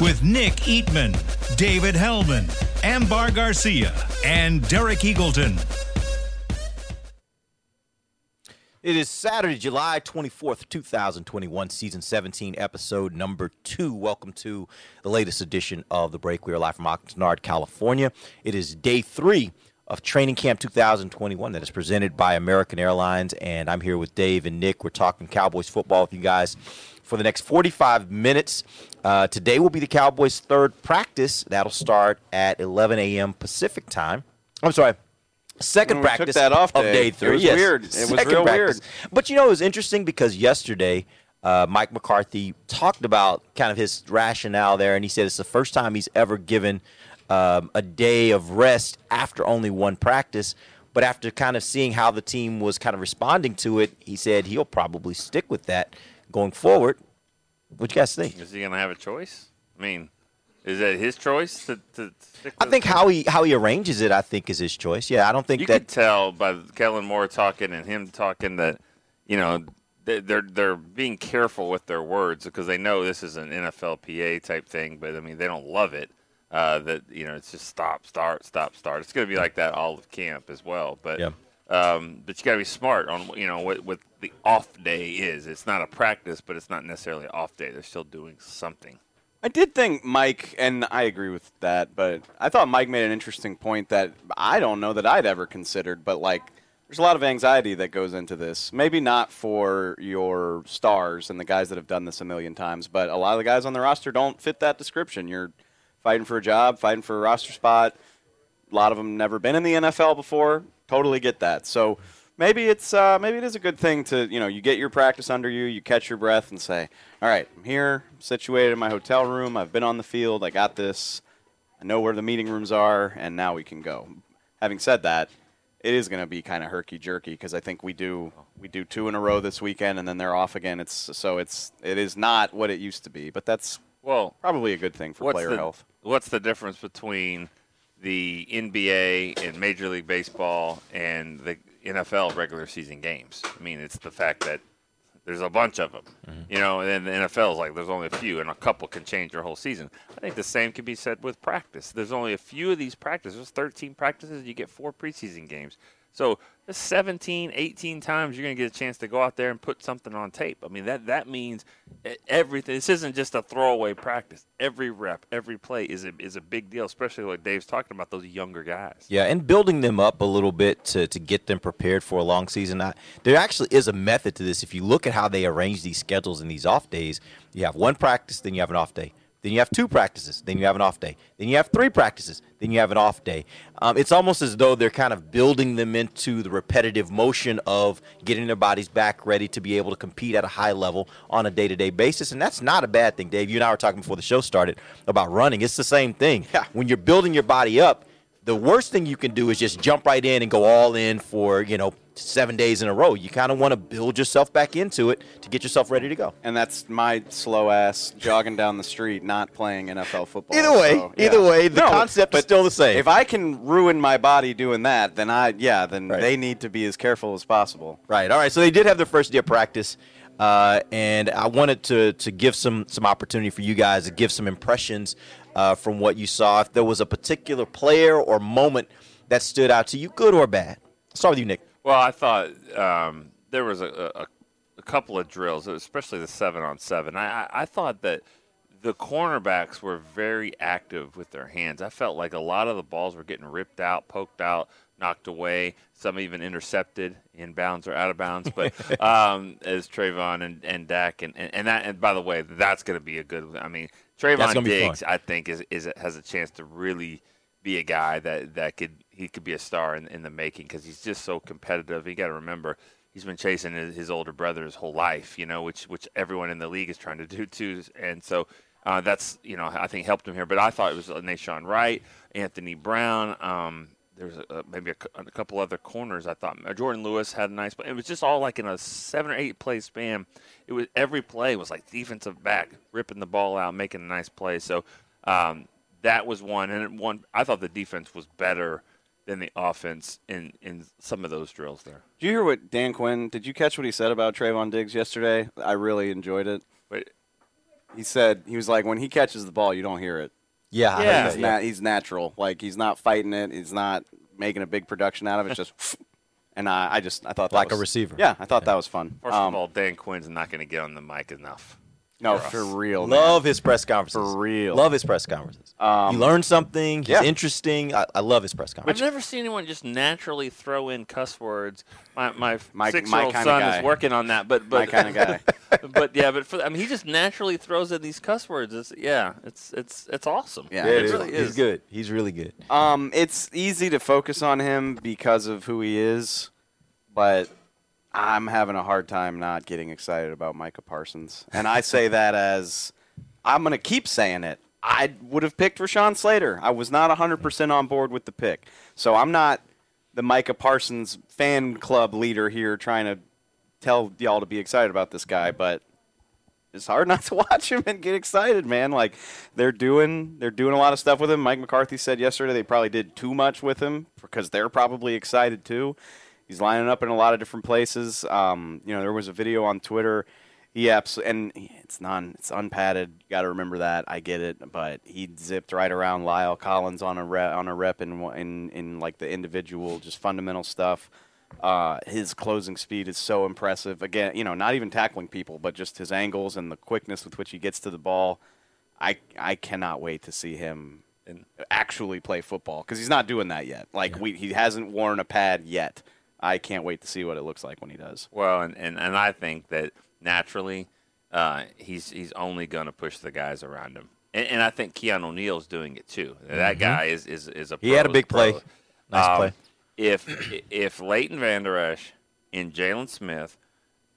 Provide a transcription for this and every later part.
With Nick Eatman, David Helman, Ambar Garcia, and Derek Eagleton. It is Saturday, July 24th, 2021, season 17, episode number two. Welcome to the latest edition of The Break. We are live from Oxnard, California. It is day three of Training Camp 2021 that is presented by American Airlines. And I'm here with Dave and Nick. We're talking Cowboys football with you guys for the next 45 minutes. Uh, today will be the Cowboys' third practice. That'll start at 11 a.m. Pacific time. I'm sorry. Second we practice that off of day, day it three. was yes. weird. It was Second real practice. weird. But you know, it was interesting because yesterday, uh, Mike McCarthy talked about kind of his rationale there, and he said it's the first time he's ever given um, a day of rest after only one practice. But after kind of seeing how the team was kind of responding to it, he said he'll probably stick with that going forward. What you guys think? Is he going to have a choice? I mean, is that his choice to, to stick I think how he how he arranges it, I think, is his choice. Yeah, I don't think you that could tell by Kellen Moore talking and him talking that you know they- they're they're being careful with their words because they know this is an NFLPA type thing, but I mean they don't love it. Uh, that you know it's just stop, start, stop, start. It's going to be like that all of camp as well. But Yeah. Um, but you got to be smart on you know what what the off day is. It's not a practice, but it's not necessarily off day. They're still doing something. I did think Mike, and I agree with that, but I thought Mike made an interesting point that I don't know that I'd ever considered, but like, there's a lot of anxiety that goes into this. Maybe not for your stars and the guys that have done this a million times, but a lot of the guys on the roster don't fit that description. You're fighting for a job, fighting for a roster spot. A lot of them never been in the NFL before. Totally get that. So maybe it's uh, maybe it is a good thing to you know you get your practice under you, you catch your breath, and say, all right, I'm here, I'm situated in my hotel room. I've been on the field. I got this. I know where the meeting rooms are, and now we can go. Having said that, it is going to be kind of herky jerky because I think we do we do two in a row this weekend, and then they're off again. It's so it's it is not what it used to be, but that's Well, probably a good thing for player the, health. What's the difference between the NBA and Major League Baseball and the NFL regular season games? I mean, it's the fact that there's a bunch of them, mm-hmm. you know, and then the NFL is like there's only a few, and a couple can change your whole season. I think the same can be said with practice. There's only a few of these practices. There's 13 practices. You get four preseason games. So there's 17, 18 times you're going to get a chance to go out there and put something on tape. I mean, that, that means everything. This isn't just a throwaway practice. Every rep, every play is a, is a big deal, especially like Dave's talking about those younger guys. Yeah, and building them up a little bit to, to get them prepared for a long season. I, there actually is a method to this. If you look at how they arrange these schedules and these off days, you have one practice, then you have an off day. Then you have two practices, then you have an off day. Then you have three practices, then you have an off day. Um, it's almost as though they're kind of building them into the repetitive motion of getting their bodies back ready to be able to compete at a high level on a day to day basis. And that's not a bad thing, Dave. You and I were talking before the show started about running. It's the same thing. Yeah. When you're building your body up, the worst thing you can do is just jump right in and go all in for you know seven days in a row. You kind of want to build yourself back into it to get yourself ready to go. And that's my slow ass jogging down the street, not playing NFL football. Either way, So, yeah. either way, the No, concept is still the same. If I can ruin my body doing that, then I yeah, then Right. they need to be as careful as possible. Right. All right. So they did have their first day of practice, uh, and I wanted to to give some some opportunity for you guys to give some impressions uh, from what you saw. If there was a particular player or moment that stood out to you, good or bad. Start with you, Nick. Well, I thought um, there was a, a, a couple of drills, especially the seven on seven. I, I, I thought that the cornerbacks were very active with their hands. I felt like a lot of the balls were getting ripped out, poked out, knocked away. Some even intercepted in bounds or out of bounds. But um, as Trevon and, and Dak and, and, and that and by the way, that's going to be a good. I mean, Trevon gonna be fun. Diggs, I think, is, is has a chance to really be a guy that, that could he could be a star in, in the making because he's just so competitive. You got to remember he's been chasing his, his older brother his whole life, you know, which which everyone in the league is trying to do too. And so Uh, that's you know I think helped him here. But I thought it was uh, Nahshon Wright, Anthony Brown. Um, there was a, maybe a, a couple other corners. I thought uh, Jourdan Lewis had a nice. But it was just all like in a seven or eight play span. It was every play was like defensive back ripping the ball out, making a nice play. So um, that was one. And one I thought the defense was better than the offense in in some of those drills there. Did you hear what Dan Quinn? Did you catch what he said about Trevon Diggs yesterday? I really enjoyed it. But He said he was like, when he catches the ball, you don't hear it. Yeah, I heard Yeah. that, He's, na- he's natural. Like he's not fighting it. He's not making a big production out of it. Just and I, I just I thought that Like a was- receiver. Yeah, I thought that was fun. first Um, of all, Dan Quinn's not going to get on the mic enough. No, for for us. real. man. Love his press conferences. For real. Love his press conferences. Um, you learn something. He's yeah. interesting. I, I love his press conferences. I've conferences. never seen anyone just naturally throw in cuss words. My my My- six-year-old my son guy. is working on that, but My but kind of guy. but yeah, but for, I mean, he just naturally throws in these cuss words. It's, yeah, it's it's it's awesome. Yeah, Yeah, it it is. really He's is. good. He's really good. Um, it's easy to focus on him because of who he is, but I'm having a hard time not getting excited about Micah Parsons. And I say that as I'm going to keep saying it. I would have picked Rashawn Slater. I was not 100% on board with the pick. So I'm not the Micah Parsons fan club leader here trying to tell y'all to be excited about this guy, but it's hard not to watch him and get excited, man. Like they're doing they're doing a lot of stuff with him. Mike McCarthy said yesterday they probably did too much with him because they're probably excited too. He's lining up in a lot of different places. Um, you know, there was a video on Twitter. He abs- and it's non it's unpadded. Got to remember that. I get it, but he zipped right around La'el Collins on a rep, on a rep in in in like the individual just fundamental stuff. Uh, his closing speed is so impressive. Again, you know, not even tackling people, but just his angles and the quickness with which he gets to the ball. I I cannot wait to see him And- actually play football because he's not doing that yet. Like we, he hasn't worn a pad yet. I can't wait to see what it looks like when he does. Well, and, and, and I think that naturally, uh, he's he's only going to push the guys around him, and, and I think Keanu Neal's doing it too. That guy is is is a. Mm-hmm. He had a pro- big play. Nice Um, play. If if Leighton Vander Esch and Jaylon Smith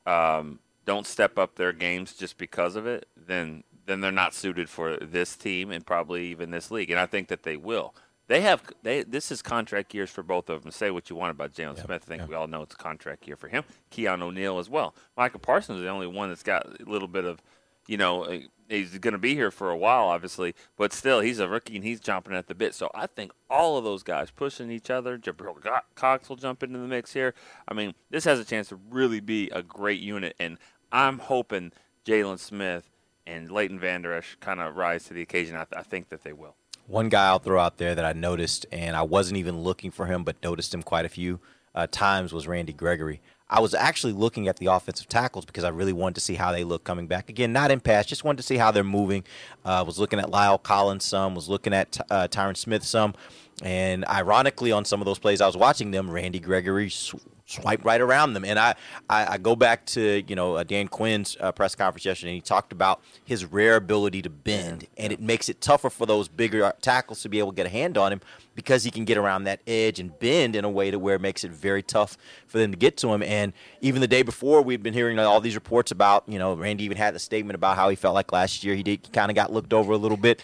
um, don't step up their games just because of it, then then they're not suited for this team and probably even this league. And I think that they will. They have they. This is contract years for both of them. Say what you want about Jaylon Smith. I think we all know it's a contract year for him. Keanu Neal as well. Michael Parsons is the only one that's got a little bit of, you know, uh, he's going to be here for a while, obviously, but still he's a rookie and he's jumping at the bit. So I think all of those guys pushing each other. Jabril Cox will jump into the mix here. I mean, this has a chance to really be a great unit, and I'm hoping Jaylon Smith and Leighton Vander Esch kind of rise to the occasion. I, th- I think that they will. One guy I'll throw out there that I noticed, and I wasn't even looking for him, but noticed him quite a few uh, times, was Randy Gregory. I was actually looking at the offensive tackles because I really wanted to see how they look coming back. Again, not in pass, just wanted to see how they're moving. Uh, was looking at La'el Collins some, was looking at uh, Tyron Smith some, and ironically, on some of those plays I was watching them, Randy Gregory sw- swiped right around them. And I, I, I go back to you know uh, Dan Quinn's uh, press conference yesterday. And he talked about his rare ability to bend, and it makes it tougher for those bigger tackles to be able to get a hand on him because he can get around that edge and bend in a way to where it makes it very tough for them to get to him. And even the day before, we've been hearing all these reports about you know Randy even had a statement about how he felt like last year he did kind of got looked over a little bit.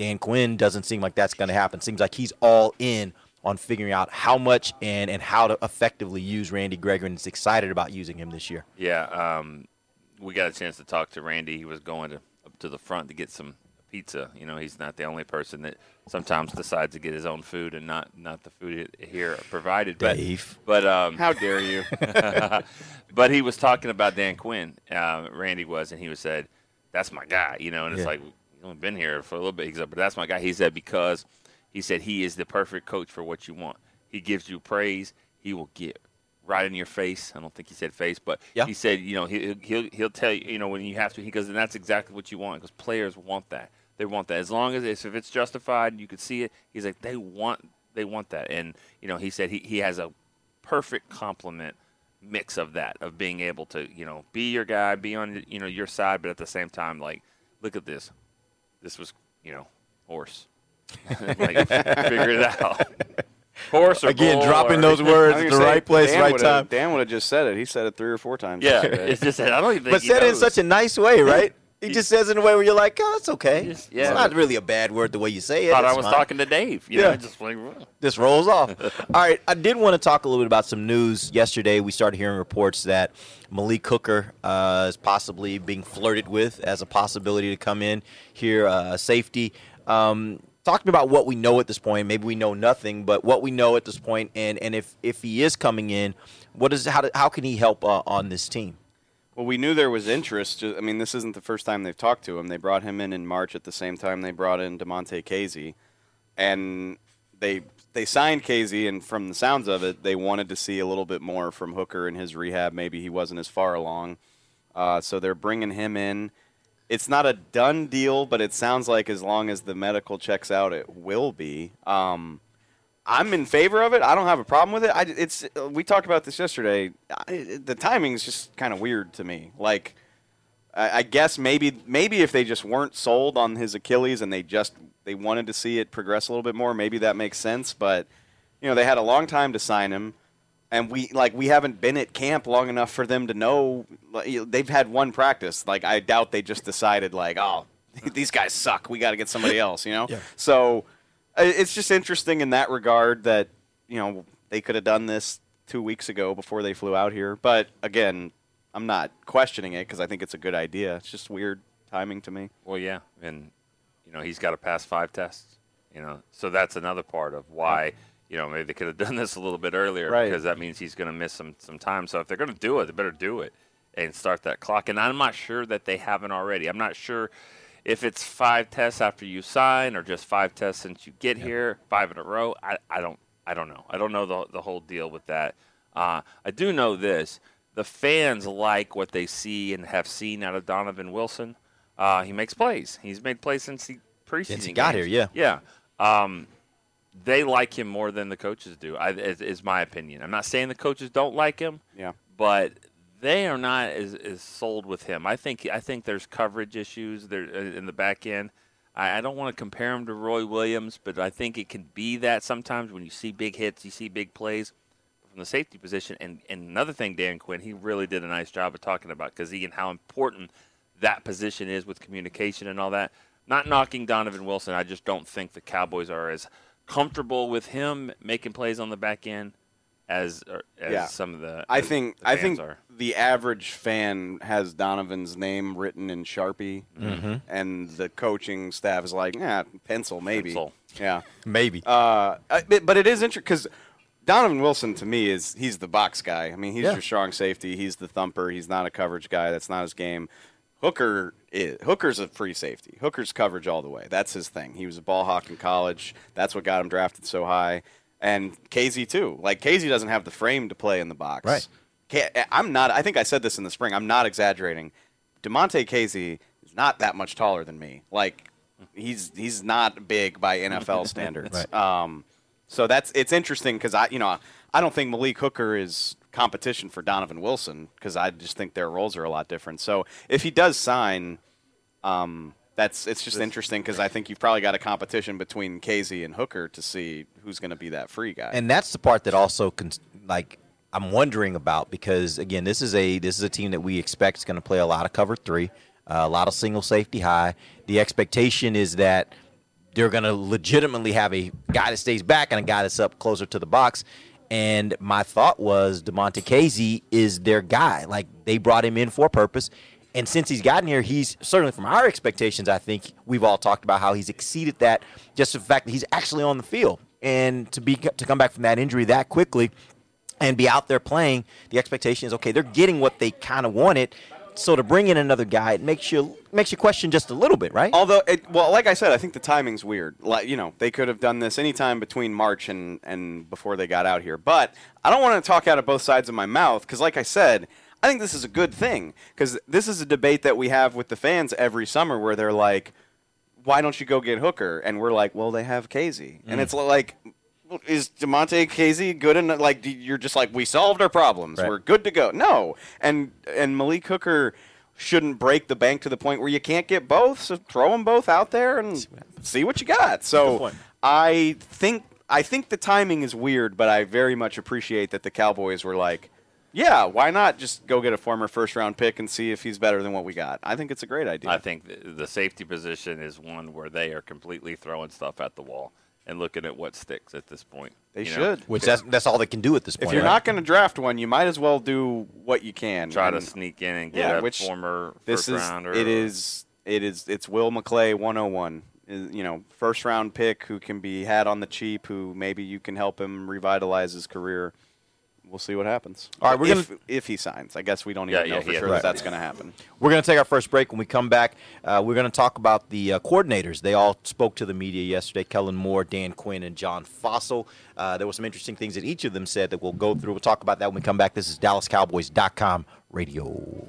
Dan Quinn doesn't seem like that's going to happen. Seems like he's all in on figuring out how much and, and how to effectively use Randy Gregory and is excited about using him this year. Yeah, um, we got a chance to talk to Randy. He was going to up to the front to get some pizza. You know, he's not the only person that sometimes decides to get his own food and not not the food here provided. But Dave. but um, How dare you? but he was talking about Dan Quinn. Uh, Randy was, and he was said, "That's my guy." You know, and it's like he's only been here for a little bit. He said, "But that's my guy." He said because he said he is the perfect coach for what you want. He gives you praise. He will get right in your face. I don't think he said face, but Yeah. he said, you know, he, he'll he'll tell you, you know, when you have to. He goes, and that's exactly what you want because players want that. They want that as long as it's, if it's justified, and you could see it. He's like, they want they want that, and you know, he said he, he has a perfect complement mix of that of being able to you know be your guy, be on you know your side, but at the same time, like, look at this, this was you know horse, like figure it out. Horse or Again, bull dropping or- those words I at the say, right place, Dan right time. Dan would have just said it. He said it three or four times. Yeah, it's just I don't even. Think But he said it in such a nice way, right? He just says it in a way where you're like, oh, that's okay. Just- yeah. It's not really a bad word the way you say it. thought I was fine. talking to Dave. You Yeah. know, just like. This rolls off. All right, I did want to talk a little bit about some news. Yesterday, we started hearing reports that Malik Hooker uh, is possibly being flirted with as a possibility to come in here, uh, safety. Um, talk to me about what we know at this point. Maybe we know nothing, but what we know at this point, and and if if he is coming in, what is how do, how can he help uh, on this team? Well, we knew there was interest. I mean, this isn't the first time they've talked to him. They brought him in in March at the same time they brought in Damontae Kazee, and they they signed Kazee. And from the sounds of it, they wanted to see a little bit more from Hooker in his rehab. Maybe he wasn't as far along, uh, so they're bringing him in. It's not a done deal, but it sounds like as long as the medical checks out, it will be. Um, I'm in favor of it. I don't have a problem with it. I, it's we talked about this yesterday. I, the timing is just kind of weird to me. Like, I, I guess maybe maybe if they just weren't sold on his Achilles and they just they wanted to see it progress a little bit more, maybe that makes sense. But you know, they had a long time to sign him, and we like we haven't been at camp long enough for them to know. like, They've had one practice. Like, I doubt they just decided like, oh, these guys suck. We got to get somebody else. You know. So uh, it's just interesting in that regard that you know they could have done this two weeks ago before they flew out here. But again, I'm not questioning it because I think it's a good idea. It's just weird timing to me. Well, yeah, and you know he's got to pass five tests. You know, so that's another part of why you know maybe they could have done this a little bit earlier Right. because that means he's going to miss some some time. So if they're going to do it, they better do it and start that clock. And I'm not sure that they haven't already. I'm not sure if it's five tests after you sign or just five tests since you get here, five in a row. I, I don't I don't know. I don't know the the whole deal with that. Uh, I do know this: the fans like what they see and have seen out of Donovan Wilson. Uh, he makes plays. He's made plays since the preseason. Since he got games. here, Yeah. Um, they like him more than the coaches do. I, is, is my opinion. I'm not saying the coaches don't like him, Yeah. but they are not as, as sold with him. I think I think there's coverage issues there uh, in the back end. I, I don't want to compare him to Roy Williams, but I think it can be that sometimes when you see big hits, you see big plays from the safety position. And, and another thing, Dan Quinn, he really did a nice job of talking about because and how important that position is with communication and all that. Not knocking Donovan Wilson, I just don't think the Cowboys are as comfortable with him making plays on the back end as as Yeah. some of the. I think the I think are. the average fan has Donovan's name written in Sharpie, Mm-hmm. and the coaching staff is like, yeah, pencil maybe. Pencil. Yeah. Maybe. Uh, but, but it is interesting because Donovan Wilson to me is he's the box guy. I mean, he's Yeah. your strong safety. He's the thumper. He's not a coverage guy. That's not his game. Hooker is Hooker's a free safety. Hooker's coverage all the way. That's his thing. He was a ball hawk in college. That's what got him drafted so high. And KZ too. Like KZ doesn't have the frame to play in the box. Right. I'm not. I think I said this in the spring. I'm not exaggerating. Damontae Kazee is not that much taller than me. Like he's he's not big by NFL standards. Right. Um, so that's it's interesting because I you know I don't think Malik Hooker is competition for Donovan Wilson because I just think their roles are a lot different. So if he does sign, um, that's it's just interesting because I think you've probably got a competition between Kazee and Hooker to see who's going to be that free guy. and that's the part that also con- like I'm wondering about because again, this is a this is a team that we expect is going to play a lot of cover three, uh, a lot of single safety high. The expectation is that they're going to legitimately have a guy that stays back and a guy that's up closer to the box. And my thought was Damontae Kazee is their guy. Like they brought him in for a purpose. And since he's gotten here, he's certainly from our expectations, I think we've all talked about how he's exceeded that just the fact that he's actually on the field. And to be to come back from that injury that quickly and be out there playing, the expectation is okay, they're getting what they kind of wanted. So to bring in another guy, it makes you makes you question just a little bit, right? Although, it, well, like I said, I think the timing's weird. Like, you know, they could have done this anytime between March and, and before they got out here. But I don't want to talk out of both sides of my mouth because, like I said, I think this is a good thing because this is a debate that we have with the fans every summer where they're like, why don't you go get Hooker? And we're like, well, they have Kazee. And mm. it's like, is Damontae Kazee good enough? Like, you're just like, we solved our problems. Right. We're good to go. No. And, and Malik Hooker shouldn't break the bank to the point where you can't get both. So throw them both out there and see what you got. So. I think I think the timing is weird, but I very much appreciate that the Cowboys were like, Yeah, why not just go get a former first round pick and see if he's better than what we got? I think it's a great idea. I think the, the safety position is one where they are completely throwing stuff at the wall and looking at what sticks at this point. they you know? should. Which that's, that's all they can do at this point. if you're right? not going to draft one, you might as well do what you can. Try to sneak in and get yeah, a which former this first is rounder. it is it is it's Will McClay 101. Is- uh, You know, first round pick who can be had on the cheap, who maybe you can help him revitalize his career. We'll see what happens. All right, we're if, gonna- if he signs. I guess we don't Yeah, even know yeah, for sure right. that that's going to happen. We're going to take our first break. When we come back, uh, we're going to talk about the uh, coordinators. They all spoke to the media yesterday Kellen Moore, Dan Quinn, and John Fassel. Uh, there were some interesting things that each of them said that we'll go through. We'll talk about that when we come back. This is DallasCowboys.com radio.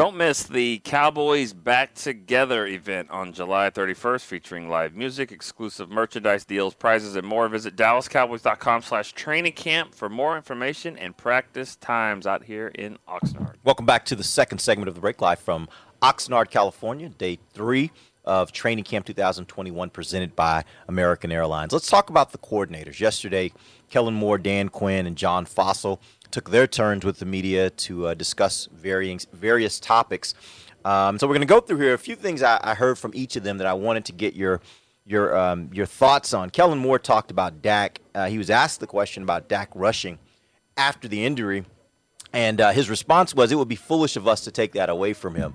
Don't miss the Cowboys Back Together event on July 31st featuring live music, exclusive merchandise deals, prizes, and more. Visit DallasCowboys.com slash training camp for more information and practice times out here in Oxnard. Welcome back to the second segment of the break live from Oxnard, California, day three of Training Camp 2021 presented by American Airlines. Let's talk about the coordinators. Yesterday, Kellen Moore, Dan Quinn, and John Fassel took their turns with the media to uh, discuss varying, various topics. Um, so we're going to go through here a few things I, I, heard from each of them that I wanted to get your your um, your thoughts on. Kellen Moore talked about Dak. Uh, he was asked the question about Dak rushing after the injury, and uh, his response was, "It would be foolish of us to take that away from him."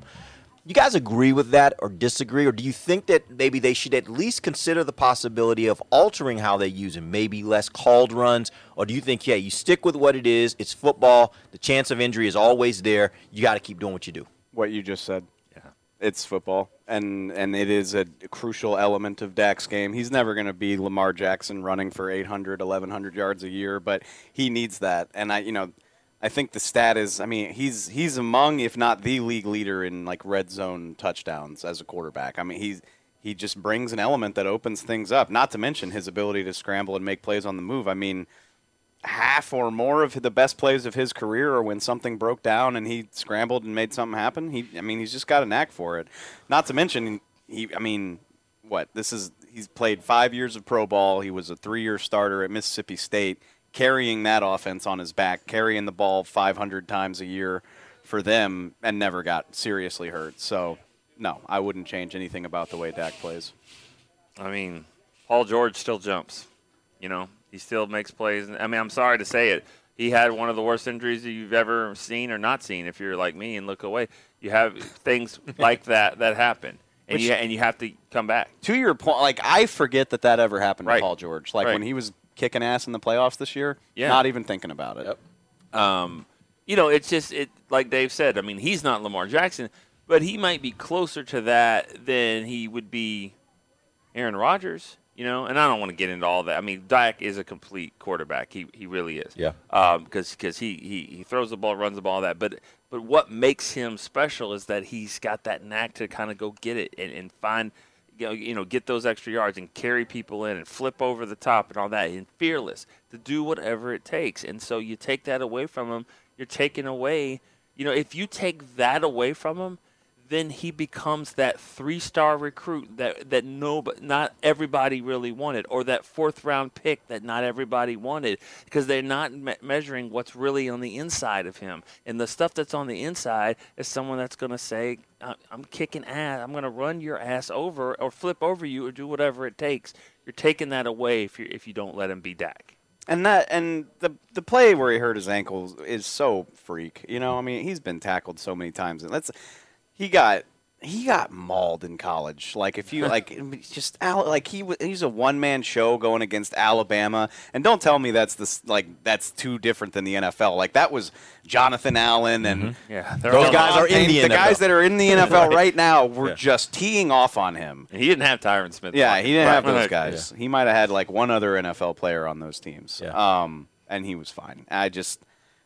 You guys agree with that or disagree? Or do you think that maybe they should at least consider the possibility of altering how they use him? Maybe less called runs? Or do you think, yeah, you stick with what it is? It's football. The chance of injury is always there. You got to keep doing what you do. What you just said. Yeah. It's football. And, and it is a crucial element of Dak's game. He's never going to be Lamar Jackson running for 800, 1,100 yards a year, but he needs that. And, I, you know, I think the stat is, I mean, he's he's among, if not the league leader in like red zone touchdowns as a quarterback. I mean, he's he just brings an element that opens things up. Not to mention his ability to scramble and make plays on the move. I mean, half or more of the best plays of his career are when something broke down and he scrambled and made something happen. He, I mean, he's just got a knack for it. Not to mention, he, I mean, what this is. He's played five years of pro ball. He was a three-year starter at Mississippi State carrying that offense on his back, carrying the ball 500 times a year for them, and never got seriously hurt. So, no, I wouldn't change anything about the way Dak plays. I mean, Paul George still jumps. You know, he still makes plays. I mean, I'm sorry to say it. He had one of the worst injuries that you've ever seen or not seen. If you're like me and look away, you have things like that that happen. and Which- you and you have to come back. To your point, like I forget that that ever happened Right. to Paul George. Like Right. when he was kicking ass in the playoffs this year, Yeah. not even thinking about it. Um, you know, it's just it like Dave said. I mean, he's not Lamar Jackson, but he might be closer to that than he would be Aaron Rodgers. You know, and I don't want to get into all that. I mean, Dak is a complete quarterback. He he really is. Yeah. Because because he, he he throws the ball, runs the ball, that. But but what makes him special is that he's got that knack to kind of go get it and, and find. You know, get those extra yards and carry people in and flip over the top and all that, and fearless to do whatever it takes. And so you take that away from them, you're taking away. You know, if you take that away from him, then he becomes that three-star recruit that that no, not everybody really wanted, or that fourth-round pick that not everybody wanted, because they're not me- measuring what's really on the inside of him, and the stuff that's on the inside is someone that's going to say, "I- "I'm kicking ass. I'm going to run your ass over, or flip over you, or do whatever it takes." You're taking that away if you if you don't let him be Dak. And that and the the play where he hurt his ankle is so freak. You know, I mean, he's been tackled so many times, and that's he got he got mauled in college. Like if you like, just like he he's a one man show going against Alabama, and don't tell me that's this like that's too different than the NFL. Like that was Jonathan Allen and Yeah, Those guys are in the the guys that are in the NFL Right. right now were Yeah. just teeing off on him. And he didn't have Tyron Smith. Yeah, he didn't have Right. those guys. He might have had like one other NFL player on those teams. Yeah. Um, and he was fine. I just,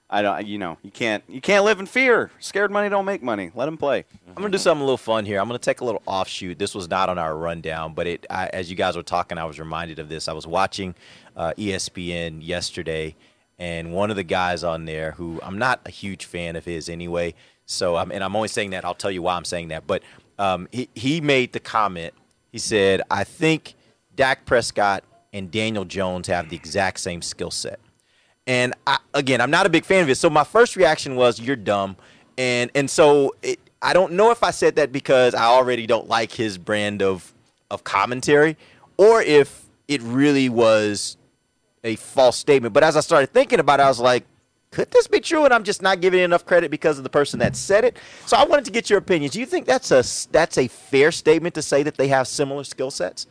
I don't, you know, you can't, you can't live in fear. Scared money don't make money. Let him play. I'm gonna do something a little fun here. I'm gonna take a little offshoot. This was not on our rundown, but it I, as you guys were talking, I was reminded of this. I was watching uh, ESPN yesterday, and one of the guys on there who I'm not a huge fan of his anyway. So I'm and I'm only saying that. I'll tell you why I'm saying that. But um, he he made the comment. He said, "I think Dak Prescott and Daniel Jones have the exact same skill set." And I, again, I'm not a big fan of it. So my first reaction was, "You're dumb," and and so it, I don't know if I said that because I already don't like his brand of of commentary, or if it really was a false statement. But as I started thinking about it, I was like, could this be true? And I'm just not giving enough credit because of the person that said it. So I wanted to get your opinions. Do you think that's a that's a fair statement to say that they have similar skill sets?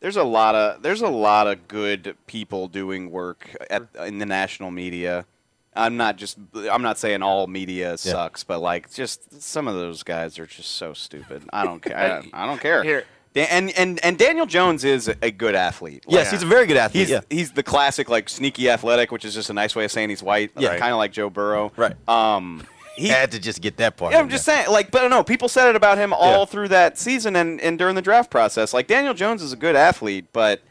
There's a lot of, there's a lot of good people doing work at, in the national media. I'm not just, I'm not saying all media sucks, but like just some of those guys are just so stupid. I don't care. I, I don't care. Here. And, and and Daniel Jones is a good athlete. Yes, he's a very good athlete, He's, yeah. he's the classic like sneaky athletic, which is just a nice way of saying he's white. Yeah. kind of like Joe Burrow. Right. Um, he had to just get that part. Yeah, I'm just there. saying. Like, but no, people said it about him all Yeah. through that season and, and during the draft process. Like Daniel Jones is a good athlete, but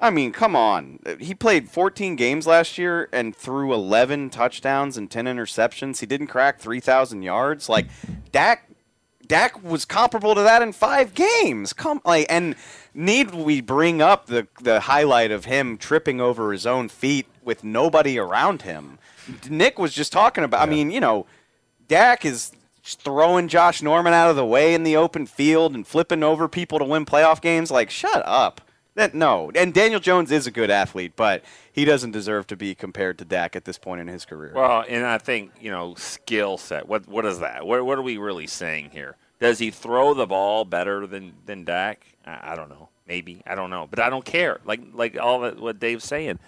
I mean, come on. He played 14 games last year and threw 11 touchdowns and 10 interceptions. He didn't crack 3,000 yards. Like Dak, Dak was comparable to that in five games. Come, like, and need we bring up the the highlight of him tripping over his own feet with nobody around him? Nick was just talking about. I mean, you know, Dak is throwing Josh Norman out of the way in the open field and flipping over people to win playoff games. Like, shut up. That no. And Daniel Jones is a good athlete, but he doesn't deserve to be compared to Dak at this point in his career. Well, and I think you know skill set. What what is that? What what are we really saying here? Does he throw the ball better than than Dak? I, I don't know. Maybe I don't know, but I don't care. Like like all that what Dave's saying.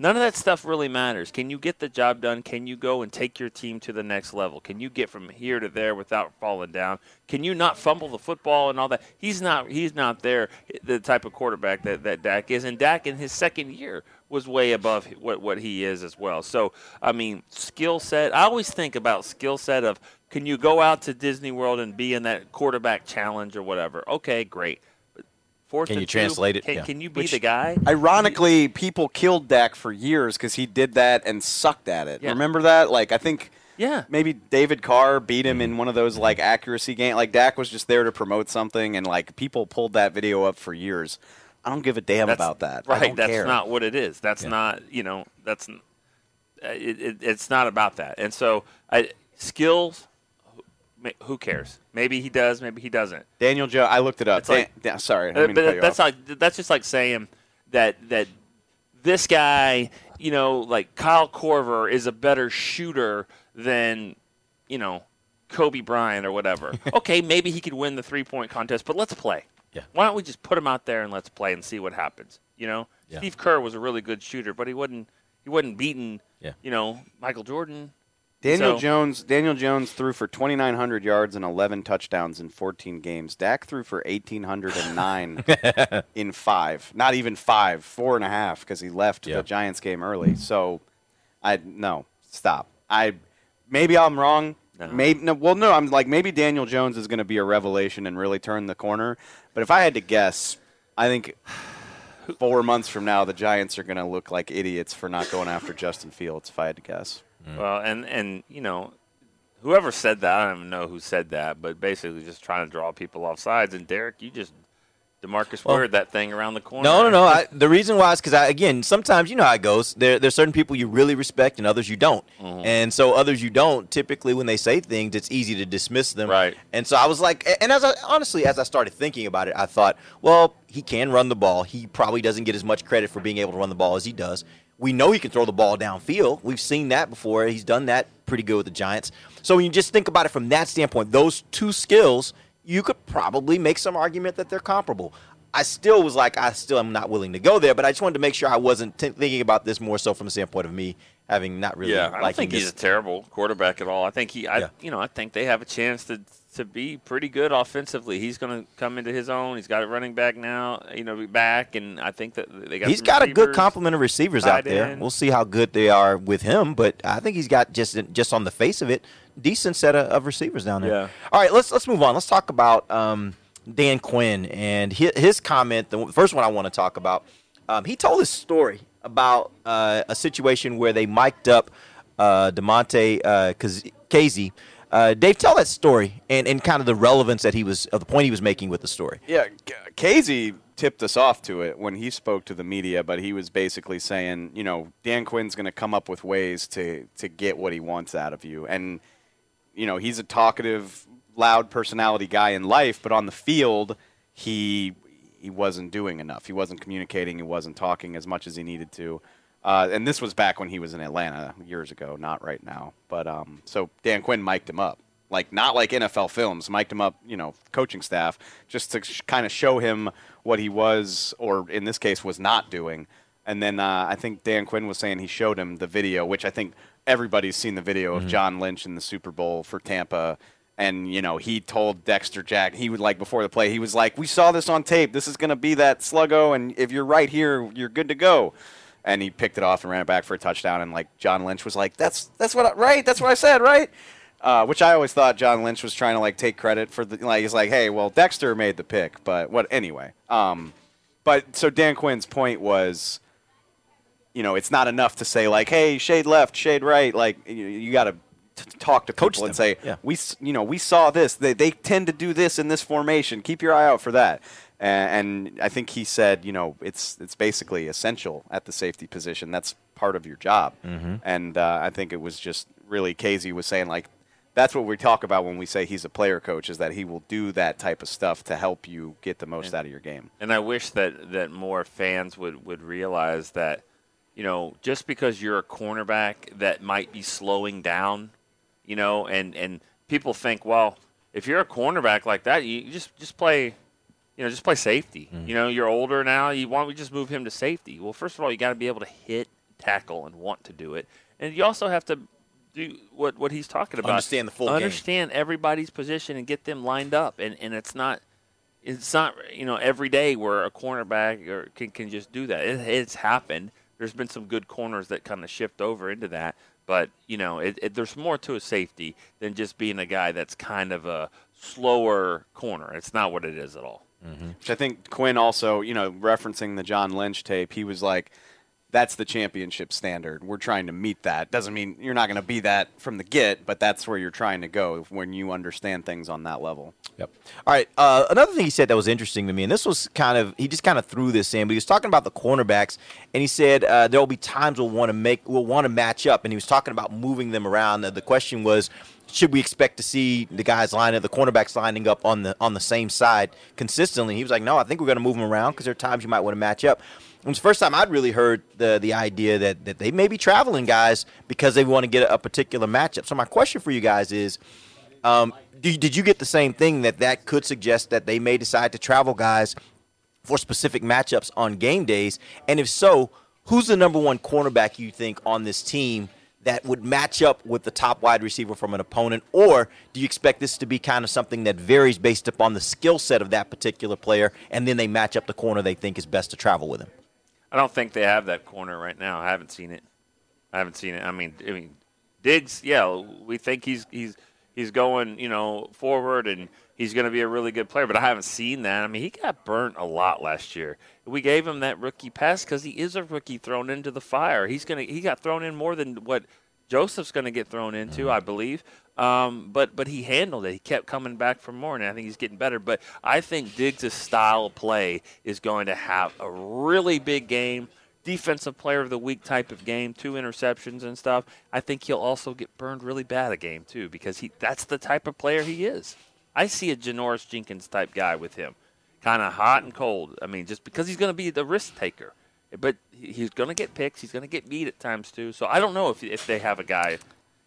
None of that stuff really matters. Can you get the job done? Can you go and take your team to the next level? Can you get from here to there without falling down? Can you not fumble the football and all that? He's not. He's not there. The type of quarterback that that Dak is, and Dak in his second year was way above what what he is as well. So I mean, skill set. I always think about skill set of can you go out to Disney World and be in that quarterback challenge or whatever? Okay, great. But fourth Can you two, translate it? Can, Yeah. can you be Which- the guy? Ironically, people killed Dak for years because he did that and sucked at it. Yeah. Remember that? Like, I think Yeah. maybe David Carr beat him in one of those like accuracy game. Like Dak was just there to promote something, and like people pulled that video up for years. I don't give a damn That's- about that. I Right. don't That's care. not what it is. That's not you know. That's n- uh, it, it, it's not about that. And so I, skills. Who- Who cares? Maybe he does. Maybe he doesn't. Daniel Joe. I looked it up. It's like- Dan- yeah, sorry, I Uh, didn't mean to cut but that's off. like that's just like saying that that this guy, you know, like Kyle Korver is a better shooter than, you know, Kobe Bryant or whatever. okay, maybe he could win the three point contest, but let's play. Yeah. Why don't we just put him out there and let's play and see what happens? You know, Yeah. Steve Kerr was a really good shooter, but he wasn't he wasn't beating. Yeah. You know, Michael Jordan. Daniel So- Jones. Daniel Jones threw for 2,900 yards and 11 touchdowns in 14 games. Dak threw for 1,809 in five. Not even five, four and a half, because he left Yeah. the Giants game early. So, I no stop. I maybe I'm wrong. Maybe no, well, no. I'm like maybe Daniel Jones is going to be a revelation and really turn the corner. But if I had to guess, I think four months from now the Giants are going to look like idiots for not going after Justin Fields. If I had to guess. Well, and and you know, whoever said that, I don't even know who said that, but basically just trying to draw people off sides. And Derek, you just Demarcus Well- Ward that thing around the corner. No, no, no. I, the reason why is because I again sometimes you know how it goes. There, there's certain people you really respect and others you don't, Mhm. and so others you don't. Typically, when they say things, it's easy to dismiss them. Right. And so I was like, and as I honestly, as I started thinking about it, I thought, well, he can run the ball. He probably doesn't get as much credit for being able to run the ball as he does. We know he can throw the ball downfield. We've seen that before. He's done that pretty good with the Giants. So when you just think about it from that standpoint, those two skills, you could probably make some argument that they're comparable. I still was like, I still am not willing to go there, but I just wanted to make sure I wasn't t- thinking about this more so from the standpoint of me having not really. yeah, I don't think this. he's a terrible quarterback at all. I think he, I, Yeah. you know, I think they have a chance to to be pretty good offensively. He's going to come into his own. He's got a running back now, you know, back, and I think that they got. He's got a good complement of receivers out there. end. We'll see how good they are with him, but I think he's got just just on the face of it, decent set of, of receivers down there. Yeah. All right, let's let's move on. Let's talk about um, Dan Quinn and his, his comment. The first one I want to talk about. Um, he told his story about uh, a situation where they mic'd up uh, Damontae uh, Kazee. Uh, Dave, tell that story and, and kind of the relevance that he was of the point he was making with the story. Yeah, Kazee tipped us off to it when he spoke to the media, but he was basically saying, you know, Dan Quinn's going to come up with ways to to get what he wants out of you, and you know, he's a talkative, loud personality guy in life, but on the field, he he wasn't doing enough. He wasn't communicating. He wasn't talking as much as he needed to. Uh, and this was back when he was in Atlanta years ago, not right now. But um, so Dan Quinn mic'd him up, like not like NFL films, mic'd him up, you know, coaching staff, just to sh- kind of show him what he was, or in this case, was not doing. And then uh, I think Dan Quinn was saying he showed him the video, which I think everybody's seen the video of John Lynch in the Super Bowl for Tampa. And you know he told Dexter Jack he would like before the play he was like we saw this on tape this is going to be that sluggo and if you're right here you're good to go and he picked it off and ran it back for a touchdown. And like John Lynch was like, "That's that's what I, right. That's what I said, right." Uh, which I always thought John Lynch was trying to like take credit for the like. He's like, "Hey, well, Dexter made the pick, but what anyway." Um, but so Dan Quinn's point was, you know, it's not enough to say like, "Hey, shade left, shade right." Like you, you got to talk to people and say, yeah. "We, you know, we saw this. They they tend to do this in this formation. Keep your eye out for that." And, and I think he said, you know, it's it's basically essential at the safety position. That's part of your job. Mhm. And uh, I think it was just really Kazee was saying like, that's what we talk about when we say he's a player coach is that he will do that type of stuff to help you get the most out of your game. And I wish that, that more fans would, would realize that, you know, just because you're a cornerback that might be slowing down, you know, and, and people think, well, if you're a cornerback like that, you you just just play, you know, just play safety. Mm-hmm. You know, you're older now. You why don't we just move him to safety? Well, first of all, you got to be able to hit, tackle, and want to do it, and you also have to do what what he's talking about. Understand the full game. Understand everybody's position and get them lined up, and and it's not it's not you know every day where a cornerback or can, can just do that. It, it's happened. There's been some good corners that kind of shift over into that, but you know it, it, there's more to a safety than just being a guy that's kind of a slower corner. It's not what it is at all. Which I think Quinn also, you know, referencing the John Lynch tape, he was like, that's the championship standard. We're trying to meet that. Doesn't mean you're not going to be that from the get, but that's where you're trying to go when you understand things on that level. Yep. All right. Uh, another thing he said that was interesting to me, and this was kind of he just kind of threw this in, but he was talking about the cornerbacks, and he said uh, there will be times we'll want to make we'll want to match up, and he was talking about moving them around. The question was, should we expect to see the guys lining the cornerbacks lining up on the on the same side consistently? He was like, no, I think we're going to move them around because there are times you might want to match up. It was the first time I'd really heard the the idea that that they may be traveling guys because they want to get a, a particular matchup. So my question for you guys is Um, did, did you get the same thing that that could suggest that they may decide to travel guys for specific matchups on game days? And if so, who's the number one cornerback you think on this team that would match up with the top wide receiver from an opponent? Or do you expect this to be kind of something that varies based upon the skill set of that particular player, and then they match up the corner they think is best to travel with him? I don't think they have that corner right now. I haven't seen it. I haven't seen it. I mean, I mean, Diggs. Yeah, we think he's he's he's going, you know, forward and he's going to be a really good player. But I haven't seen that. I mean, he got burnt a lot last year. We gave him that rookie pass because he is a rookie thrown into the fire. He's gonna he got thrown in more than what Joseph's going to get thrown into, mm-hmm. I believe. Um, but but he handled it. He kept coming back for more, and I think he's getting better. But I think Diggs' style of play is going to have a really big game defensive player of the week type of game, two interceptions and stuff, I think he'll also get burned really bad a game too because he that's the type of player he is. I see a Janoris Jenkins type guy with him, kind of hot and cold. I mean, just because he's going to be the risk taker, but he's going to get picks, he's going to get beat at times too. So I don't know if if they have a guy.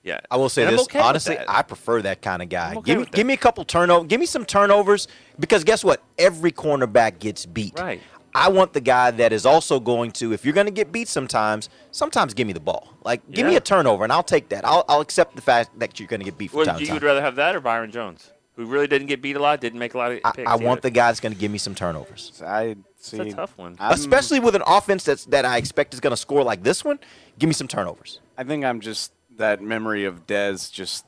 Yeah, I will say this. Okay honestly, I prefer that kind of guy. Okay give me, give me a couple turnovers. Give me some turnovers because guess what? Every cornerback gets beat. Right. I want the guy that is also going to, if you're going to get beat sometimes, sometimes give me the ball. Like, give yeah. me a turnover, and I'll take that. I'll, I'll accept the fact that you're going to get beat from well, time you time. would rather have that or Byron Jones, who really didn't get beat a lot, didn't make a lot of picks. I, I want the guy that's going to give me some turnovers. I see. It's a tough one. I'm, Especially with an offense that's, that I expect is going to score like this one, give me some turnovers. I think I'm just that memory of Dez just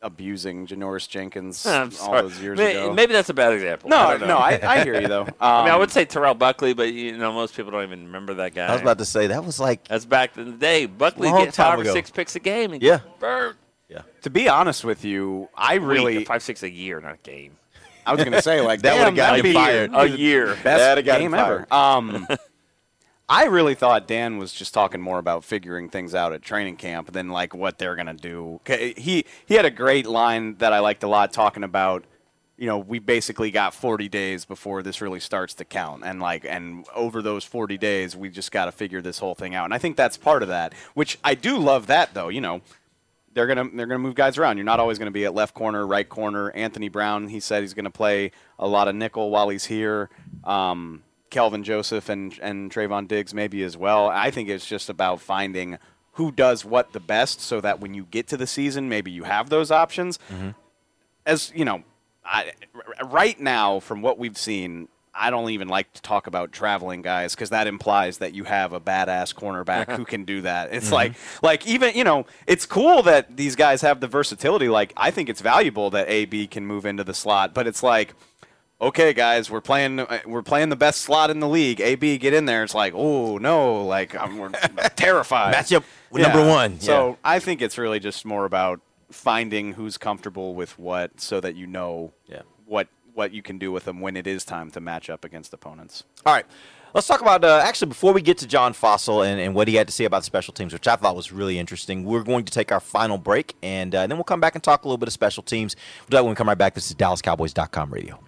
abusing Janoris Jenkins all those years maybe, ago. Maybe that's a bad example. No, I no, I, I, hear you though. Um, I mean, I would say Terrell Buckley, but you know, most people don't even remember that guy. I was about to say that was like that's back in the day. Buckley get five ago. or six picks a game. And yeah, burn. Yeah. To be honest with you, I really five six a year, not a game. I was going to say like that would have got you fired. A year, best game ever. Um, I really thought Dan was just talking more about figuring things out at training camp than like what they're gonna do. He he had a great line that I liked a lot, talking about you know we basically got 40 days before this really starts to count, and like and over those 40 days we just got to figure this whole thing out. And I think that's part of that, which I do love that though. You know. They're gonna they're gonna move guys around. You're not always gonna be at left corner, right corner. Anthony Brown, he said he's gonna play a lot of nickel while he's here. Um, Kelvin Joseph and and Trevon Diggs maybe as well. I think it's just about finding who does what the best, so that when you get to the season, maybe you have those options. Mm-hmm. As you know, I, right now, from what we've seen, I don't even like to talk about traveling guys because that implies that you have a badass cornerback who can do that. It's mm-hmm. like, like even you know, it's cool that these guys have the versatility. Like, I think it's valuable that AB can move into the slot, but it's like okay, guys, we're playing uh, we're playing the best slot in the league. AB, get in there. It's like, oh no, like I'm we're terrified. Matchup yeah. number one. So yeah. I think it's really just more about finding who's comfortable with what, so that you know yeah. what what you can do with them when it is time to match up against opponents. All right. Let's talk about uh, actually before we get to John Fassel and, and, what he had to say about special teams, which I thought was really interesting. We're going to take our final break, and uh, then we'll come back and talk a little bit of special teams. We'll do that when we come right back. This is DallasCowboys.com radio.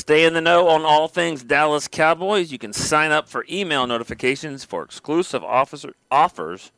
Stay in the know on all things Dallas Cowboys. You can sign up for email notifications for exclusive officer, offers,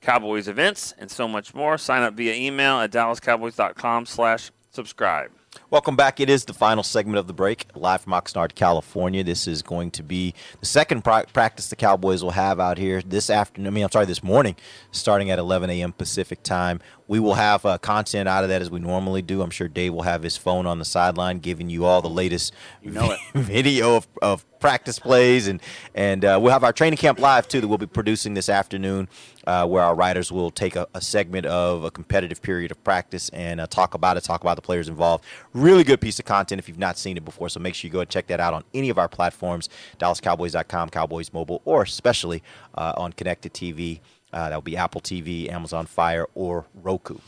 Cowboys events, and so much more. Sign up via email at dallascowboys.com slash subscribe. Welcome back. It is the final segment of the break, live from Oxnard, California. This is going to be the second pra- practice the Cowboys will have out here this afternoon. I mean, I'm sorry, this morning, starting at 11 a.m. Pacific time. We will have uh, content out of that as we normally do. I'm sure Dave will have his phone on the sideline, giving you all the latest you know video of, of practice plays, and and uh, we'll have our training camp live too that we'll be producing this afternoon, uh, where our writers will take a, a, segment of a competitive period of practice and uh, talk about it, talk about the players involved. Really good piece of content if you've not seen it before. So make sure you go and check that out on any of our platforms, DallasCowboys.com, Cowboys Mobile, or especially uh, on Connected TV. Uh, that will be Apple TV, Amazon Fire, or Roku.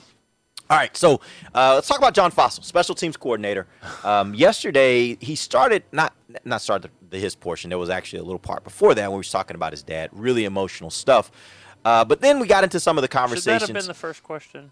All right, so uh, let's talk about John Fassel, special teams coordinator. Um, yesterday, he started not not started the, his portion. There was actually a little part before that where he was talking about his dad. Really emotional stuff. Uh, but then we got into some of the conversations. Should that have been the first question?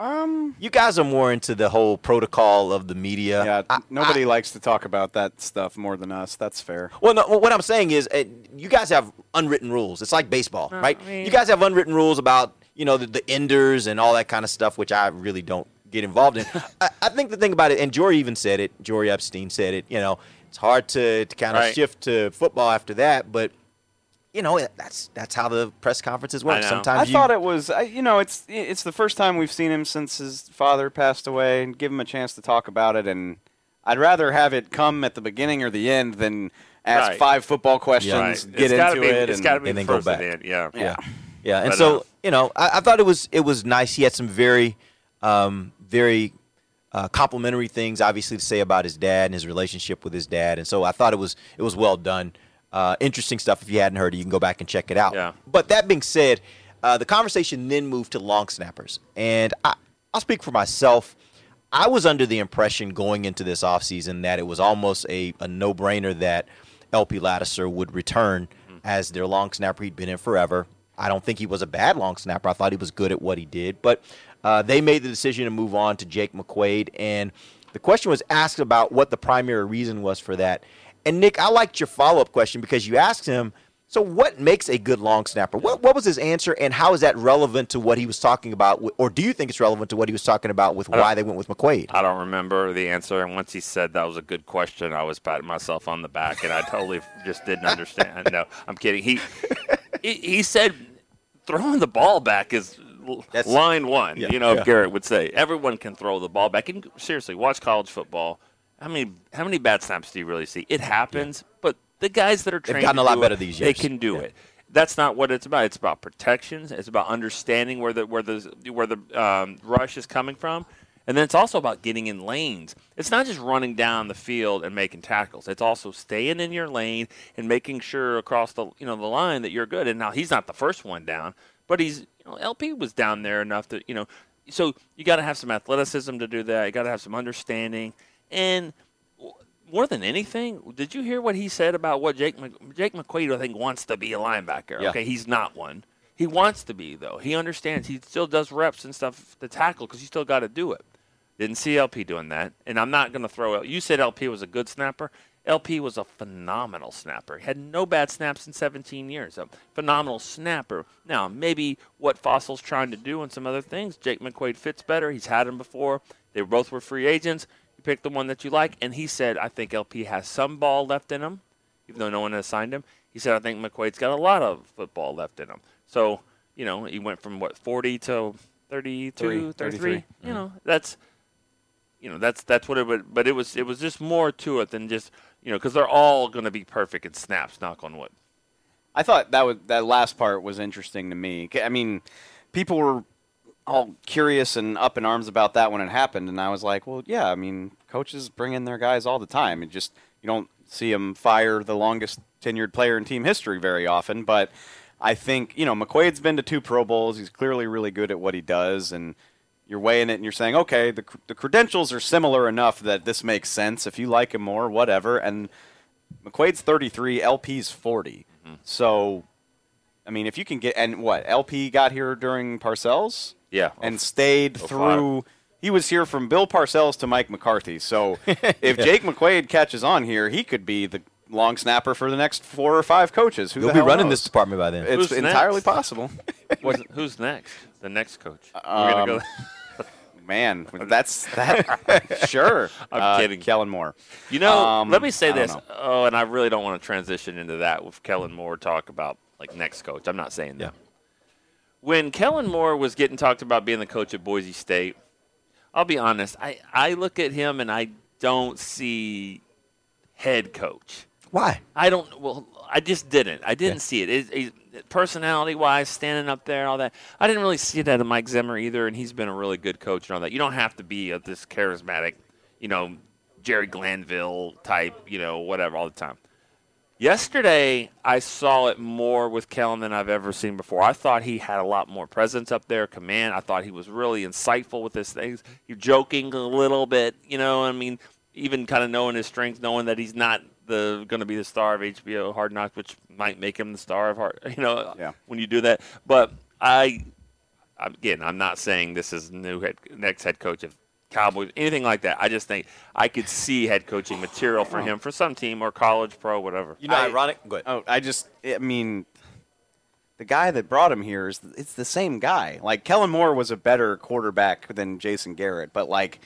Um, you guys are more into the whole protocol of the media. Yeah, I, nobody I, likes to talk about that stuff more than us. That's fair. Well, no, what I'm saying is, uh, you guys have unwritten rules. It's like baseball, No, right? I mean- you guys have unwritten rules about you know the, the enders and all that kind of stuff, which I really don't get involved in. I, I think the thing about it, and Jori even said it. Jori Epstein said it. You know, it's hard to, to kind of Right. shift to football after that, but you know that's that's how the press conferences work. Sometimes I you, thought it was, I, you know, it's it's the first time we've seen him since his father passed away, and give him a chance to talk about it. And I'd rather have it come at the beginning or the end than ask Right. five football questions, Right. get It's into be- it, it's and, be and then go back. and end, yeah. yeah, yeah. And But, so uh, you know, I, I thought it was it was nice. He had some very um, very uh, complimentary things, obviously, to say about his dad and his relationship with his dad. And so I thought it was it was well done. Uh, interesting stuff. If you hadn't heard it, you can go back and check it out. Yeah. But that being said, uh, the conversation then moved to long snappers, and I, I'll speak for myself. I was under the impression going into this offseason that it was almost a, a no brainer that LP Ladouceur would return as their long snapper. He'd been in forever. I don't think he was a bad long snapper. I thought he was good at what he did. But uh, they made the decision to move on to Jake McQuaid. And the question was asked about what the primary reason was for that. And Nick, I liked your follow up question because you asked him, so what makes a good long snapper? What, what was his answer, and how is that relevant to what he was talking about? Or do you think it's relevant to what he was talking about with why they went with McQuaid? I don't remember the answer. And once he said that was a good question, I was patting myself on the back, and I totally just didn't understand. No, I'm kidding. He he, he said throwing the ball back is l- line one. Yeah, you know, yeah. Garrett would say everyone can throw the ball back. And seriously, watch college football. How many how many bad snaps do you really see? It happens, but the guys that are They've trained gotten to a lot better it, these They can do Yeah. it. That's not what it's about. It's about protections. It's about understanding where the where the where the um, rush is coming from, and then it's also about getting in lanes. It's not just running down the field and making tackles. It's also staying in your lane and making sure across the you know the line that you're good. And now he's not the first one down, but he's you know, LP was down there enough that you know. So you got to have some athleticism to do that. You got to have some understanding and more than anything, did you hear what he said about what Jake Mc, Jake McQuaid I think wants to be a linebacker? Yeah. Okay, he's not one. He wants to be though. He understands. He still does reps and stuff to tackle because you still got to do it. Didn't see LP doing that, and I'm not going to throw. L- You said LP was a good snapper. LP was a phenomenal snapper. He had no bad snaps in 17 years. A phenomenal snapper. Now, maybe what Fassel's trying to do and some other things, Jake McQuaid fits better. He's had him before. They both were free agents. You pick the one that you like, and he said, "I think LP has some ball left in him." even though no one has signed him. He said, I think McQuaid's got a lot of football left in him. So, you know, he went from what 40 to 32, Three, 33. 33. You know, mm-hmm. that's you know, that's that's what it would but it was it was just more to it than just, you know, cuz they're all going to be perfect in snaps, knock on wood. I thought that was that last part was interesting to me. I mean, people were all curious and up in arms about that when it happened, and I was like, well, yeah. I mean, coaches bring in their guys all the time. and just you don't see them fire the longest tenured player in team history very often. But I think you know McQuaid's been to two Pro Bowls. He's clearly really good at what he does, and you're weighing it and you're saying, okay, the the credentials are similar enough that this makes sense. If you like him more, whatever. And McQuaid's 33, LP's 40. Mm-hmm. So, I mean, if you can get and what LP got here during Parcells, Yeah. and stayed Oh, through. He was here from Bill Parcells to Mike McCarthy. So, if Jake McQuaid catches on here, he could be the long snapper for the next four or five coaches. Who He'll be running knows? this department by then. It's Who's entirely next? possible. What's, who's next? The next coach. We're going to Um, go Man, that's that. sure, I'm Uh, kidding. Kellen Moore. You know, Um, let me say this. know. Oh, and I really don't want to transition into that with Kellen Moore talk about like next coach. I'm not saying that. When Kellen Moore was getting talked about being the coach at Boise State, I'll be honest. I, I look at him and I don't see head coach. Why? I don't. Well, I just didn't. I didn't see it. It, it personality wise, standing up there, all that. I didn't really see that in Mike Zimmer either, and he's been a really good coach and all that. You don't have to be a, this charismatic, you know, Jerry Glanville type, you know, whatever, all the time. Yesterday, I saw it more with Kellen than I've ever seen before. I thought he had a lot more presence up there, command. I thought he was really insightful with his things. You're joking a little bit, you know. I mean, even kind of knowing his strengths, knowing that he's not the going to be the star of HBO Hard Knocks, which might make him the star of Hard. You know, Yeah. when you do that. But I, again, I'm not saying this is new head next head coach of Cowboys, anything like that. I just think I could see head coaching material for him for some team or college, pro, whatever. You know, ironic. Go ahead. Oh, I just, I mean, the guy that brought him here is it's the same guy. Like Kellen Moore was a better quarterback than Jason Garrett, but like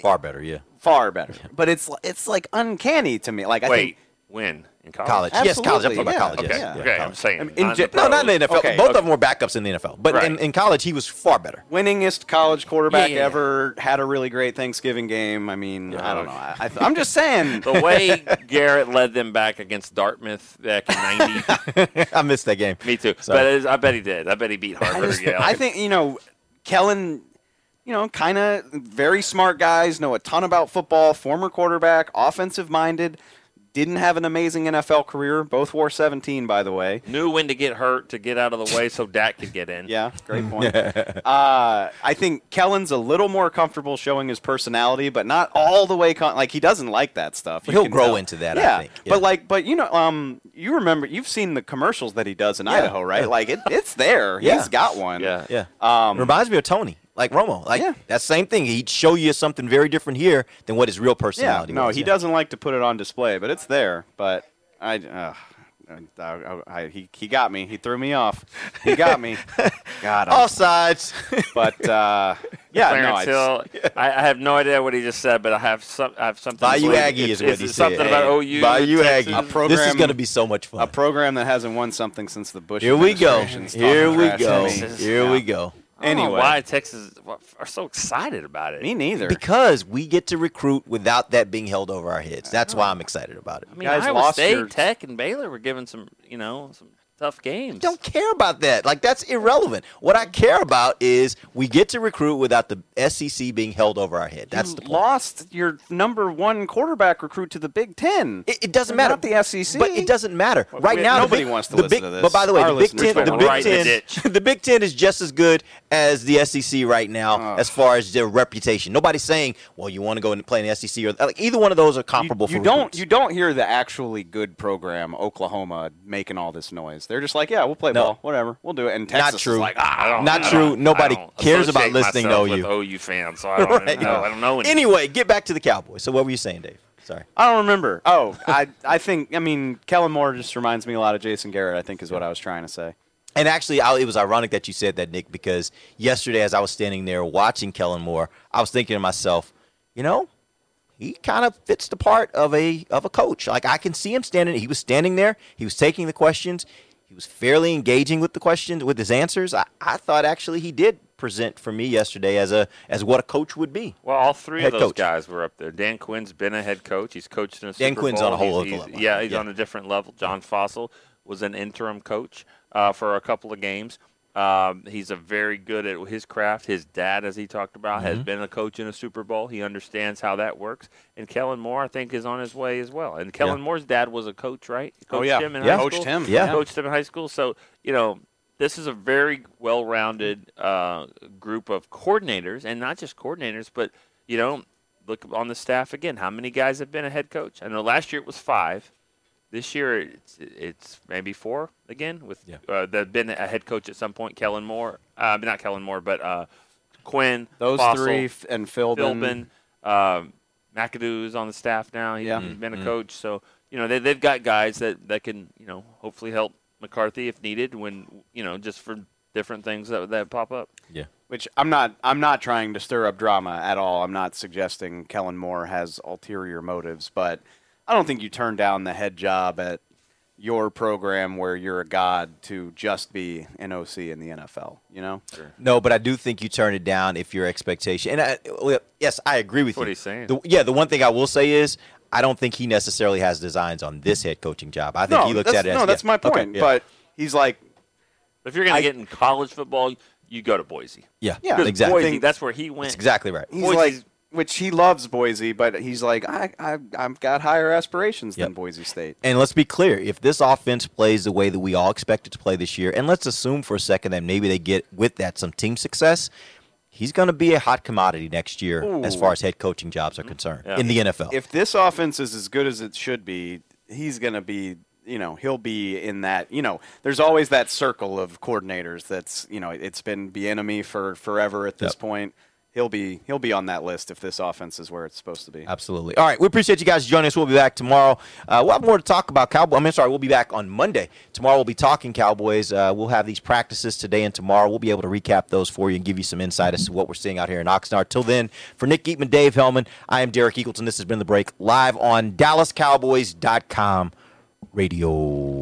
Far better, yeah. far better. But it's it's like uncanny to me. Like I Wait, think when in college? College. Yes, college. I'm talking Absolutely, about college. Okay, yes. okay, Yeah, I'm saying. I mean, in not gen- the No, not in the. NFL. Okay, Both okay. of them were backups in the NFL. But in, Right. in college, he was far better. winningest college quarterback Yeah, yeah, yeah. ever had a really great Thanksgiving game. I mean, I don't know. I, I, I'm just saying. the way Garrett led them back against Dartmouth back in '90. I missed that game. Me too. Sorry. But it is, I bet he did. I bet he beat I, Harvard. just- I think you know, Kellen. You know, kind of very smart guys, know a ton about football. Former quarterback, offensive minded. Didn't have an amazing NFL career. Both wore 17, by the way. knew when to get hurt to get out of the way so Dak could get in. Yeah, great point. uh, I think Kellen's a little more comfortable showing his personality, but not all the way. Con- like he doesn't like that stuff. You He'll grow tell. into that, I Yeah, think. Yeah. but like, but you know, um, you remember you've seen the commercials that he does in Yeah, Idaho, right? yeah. Like it, it's there. Yeah. He's got one. Yeah. Yeah. Um, Reminds me of Tony, like Romo. Like Yeah. Yeah. personality Yeah, No, was. he yeah. doesn't like to put it on display, but it's there. But I. Uh, I, I, I, he, he got me. He threw me off. He got me. God, I'm- All sides. but uh, yeah, no, Clarence it's- Hill. I, I have no idea what he just said, but I have some. I have something. to Bayou. Aggie is It's- what he said. Something about OU. Bayou Aggie. A program, This is going to be so much fun. A program that hasn't won something since the Bush. Here we go. Here we go. Here Yeah. we go. I don't know Anyway. why Texas are so excited about it? Me neither. Because we get to recruit without that being held over our heads. That's why I'm excited about it. I mean, Guys Iowa lost State, your- Tech, and Baylor were giving some, you know, some tough games. don't care about that. Like that's irrelevant. What I care about is we get to recruit without the SEC being held over our head. That's you the point. lost your number one quarterback recruit to the Big Ten. It, it doesn't matter. the SEC. But it doesn't matter. Right we- now, the nobody Big- wants to the listen Big, to this. But by the way, Our the Big Ten, the. Big Right the Ten, the Big Ten is just as good as the SEC right now oh. as far as their reputation. Nobody's saying, "Well, you want to go and play in the SEC," or like either one of those are comparable. You, you for don't recruits. you don't hear the actually good program Oklahoma making all this noise. They're just like, yeah, we'll play No. ball, whatever, we'll do it. And Not Texas true. is like, ah, I don't, Not true. Nobody cares about listening to OU. OU fans, so I don't Right. know. I don't know. anything. Anyway, get back to the Cowboys. So what were you saying, Dave? Sorry. I don't remember. Oh, I I think I mean Kellen Moore just reminds me a lot of Jason Garrett. I think is what I was trying to say. And actually, I, it was ironic that you said that, Nick, because yesterday, as I was standing there watching Kellen Moore, I was thinking to myself, you know, he kind of fits the part of a of a coach. Like I can see him standing. He was standing there. He was taking the questions. He was fairly engaging with the questions, with his answers. I, I thought actually he did present for me yesterday as a as what a coach would be. Well, all three Head of those coach. guys were up there. Dan Quinn's been a head coach. He's coached in a Dan Super Quinn's Bowl. on a whole He's- other he's- level. Yeah, he's Yeah. on a different level. John Fassel was an interim coach uh, for a couple of games. Um, he's a very good at his craft. His dad, as he talked about, has Mm-hmm. been a coach in a Super Bowl. He understands how that works. And Kellen Moore, I think, is on his way as well. And Kellen Yeah. Moore's dad was a coach, right? He Oh, coached yeah. him in Yeah. high Coached school. him, yeah. coached him in high school. So you know, this is a very well-rounded uh, group of coordinators, and not just coordinators, but you know, look on the staff again. How many guys have been a head coach? I know last year it was five. This year it's, it's maybe four again with uh, that have been a head coach at some point. Kellen Moore, uh, not Kellen Moore, but uh, Quinn. Those Fassel, three f- and Philbin. Philbin, um, McAdoo's on the staff now. He, Yeah. He's been a Mhm. coach, so you know they, they've got guys that, that can you know hopefully help McCarthy if needed when you know just for different things that that pop up. Yeah. Which I'm not. I'm not trying to stir up drama at all. I'm not suggesting Kellen Moore has ulterior motives, but I don't think you turn down the head job at your program where you're a god to just be an OC in the NFL. You know. No, but I do think you turn it down if your expectation. And I, well, yes, I agree with That's what you. he's saying. The- yeah, the one thing I will say is I don't think he necessarily has designs on this head coaching job. I think no, he looks at it as no. That's yeah, my okay, point. yeah. But he's like, If you're going to get in college football, you go to Boise. yeah, Yeah, exactly. Boise, that's where he went. That's exactly right. he's Boise's- like, which he loves Boise, but he's like, I, I, I've got higher aspirations than Boise State. And let's be clear: if this offense plays the way that we all expect it to play this year, and let's assume for a second that maybe they get with that some team success, he's going to be a hot commodity next year as far as head coaching jobs are concerned in the NFL. If this offense is as good as it should be, he's going to be, you know, he'll be in that, you know, there's always that circle of coordinators that's, you know, it's been Bieniemy for forever at this Yep. point. He'll be he'll be on that list if this offense is where it's supposed to be. Absolutely. All right, we appreciate you guys joining us. We'll be back tomorrow. Uh, we'll have more to talk about Cowboys. I mean, sorry, we'll be back on Monday. Tomorrow we'll be talking Cowboys. Uh, we'll have these practices today and tomorrow. We'll be able to recap those for you and give you some insight as to what we're seeing out here in Oxnard. Till then, for Nick Eatman, Dave Helman, I am Derek Eagleton. This has been The Break live on DallasCowboys.com radio.